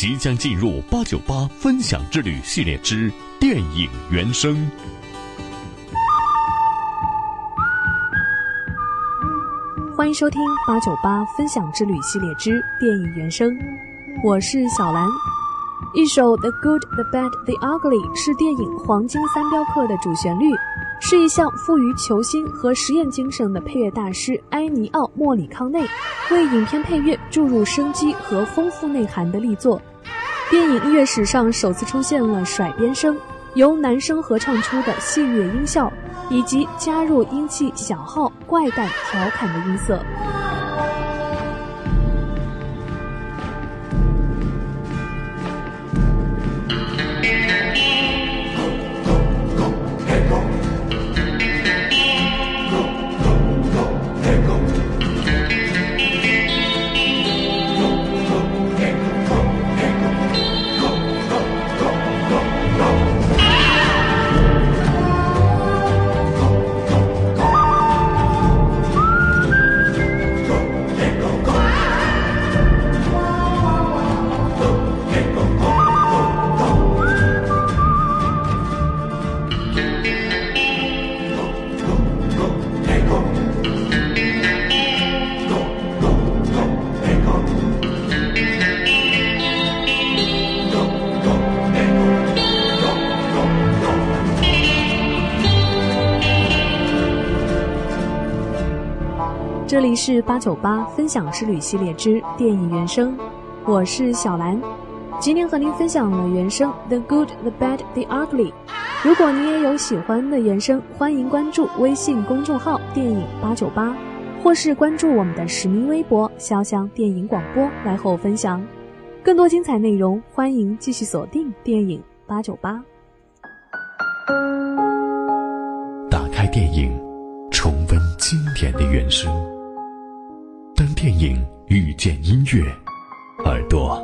即将进入八九八分享之旅系列之电影原声。欢迎收听八九八分享之旅系列之电影原声，我是小兰。一首《The Good, the Bad, the Ugly》是电影《黄金三镖客》的主旋律，是一项富于求新和实验精神的配乐大师埃尼奥·莫里康内为影片配乐注入生机和丰富内涵的力作。电影音乐史上首次出现了甩边声，由男声合唱出的戏谑音效，以及加入音气小号、怪诞、调侃的音色。这里是八九八分享之旅系列之电影原声，我是小兰，今天和您分享了原声《The Good, the Bad, the Ugly》。如果你也有喜欢的原声，欢迎关注微信公众号“电影八九八”，或是关注我们的实名微博“潇湘电影广播”来和我分享更多精彩内容。欢迎继续锁定电影八九八，打开电影，重温经典的原声。电影遇见音乐，耳朵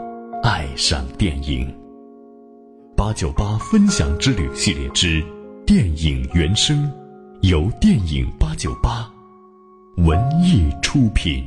爱上电影。八九八分享之旅系列之电影原声，由电影八九八文艺出品。